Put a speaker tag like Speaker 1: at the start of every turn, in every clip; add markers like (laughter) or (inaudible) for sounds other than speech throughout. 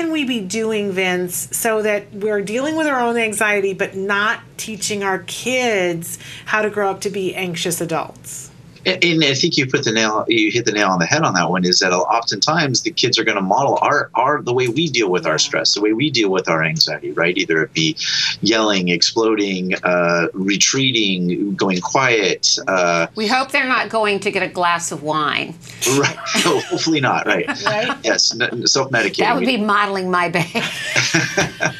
Speaker 1: can we be doing, Vince, so that we're dealing with our own anxiety, but not teaching our kids how to grow up to be anxious adults?
Speaker 2: And, and, I think you put the nail, you hit the nail on the head on that one. Is that oftentimes the kids are going to model our, our the way we deal with our stress, the way we deal with our anxiety, right? Either it be yelling, exploding, uh, retreating, going quiet. Uh,
Speaker 3: we hope they're not going to get a glass of wine.
Speaker 2: Right. (laughs) No, hopefully not. Right. (laughs) right. Yes. Self medicating.
Speaker 3: That would be modeling my behavior. (laughs)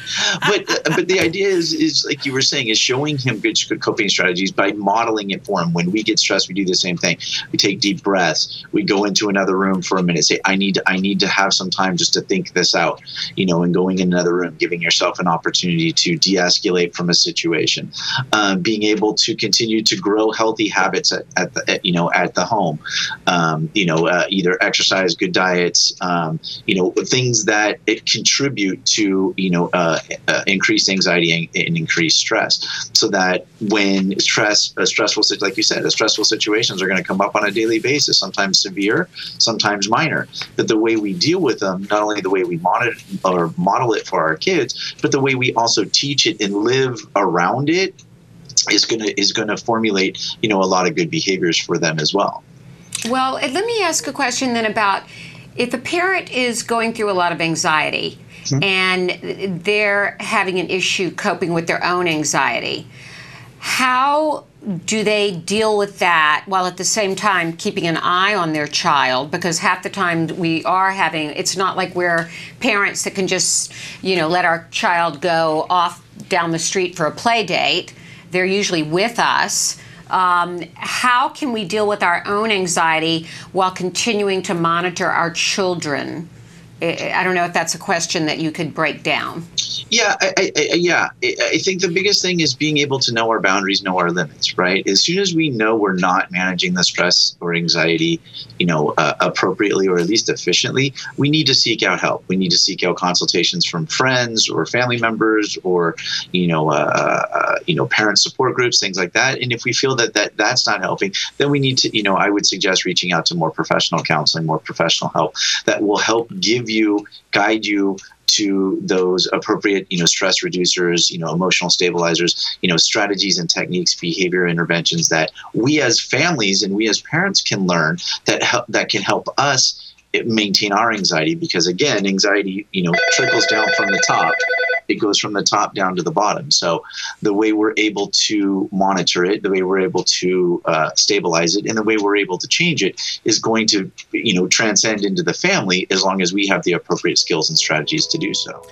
Speaker 2: but but the idea is is like you were saying is showing him good coping strategies by modeling it for him. When we get stressed, we do the same same thing. We take deep breaths. We go into another room for a minute. Say, I need, I need to have some time just to think this out. You know, and going in another room, giving yourself an opportunity to de-escalate from a situation, um, being able to continue to grow healthy habits at, at the, at, you know, at the home. Um, you know, uh, either exercise, good diets. Um, you know, things that it contribute to you know uh, uh, increased anxiety and, and, increased stress, so that when stress, a stressful, like you said, stressful situations are going to come up on a daily basis, sometimes severe, sometimes minor. But the way we deal with them, not only the way we monitor or model it for our kids, but the way we also teach it and live around it is going to is going to formulate, you know, a lot of good behaviors for them as well.
Speaker 3: Well, let me ask a question then about if a parent is going through a lot of anxiety mm-hmm. and they're having an issue coping with their own anxiety, how do they deal with that while at the same time keeping an eye on their child? Because half the time we are having it's not like we're parents that can just you know let our child go off down the street for a play date. They're usually with us. Um, how can we deal with our own anxiety while continuing to monitor our children I don't know if that's a question that you could break down.
Speaker 2: Yeah, I, I, yeah. I think the biggest thing is being able to know our boundaries, know our limits. Right. As soon as we know we're not managing the stress or anxiety, you know, uh, appropriately or at least efficiently, we need to seek out help. We need to seek out consultations from friends or family members or, you know, uh, uh, you know, parent support groups, things like that. And if we feel that that that's not helping, then we need to, you know, I would suggest reaching out to more professional counseling, more professional help that will help give you, guide you to those appropriate, you know, stress reducers, you know, emotional stabilizers, you know, strategies and techniques, behavior interventions that we as families and we as parents can learn that help, that can help us eh, maintain our anxiety because again anxiety you know trickles down from the top it goes from the top down to the bottom. So the way we're able to monitor it the way we're able to uh, stabilize it and the way we're able to change it is going to you know transcend into the family as long as we have the appropriate skills and strategies to do so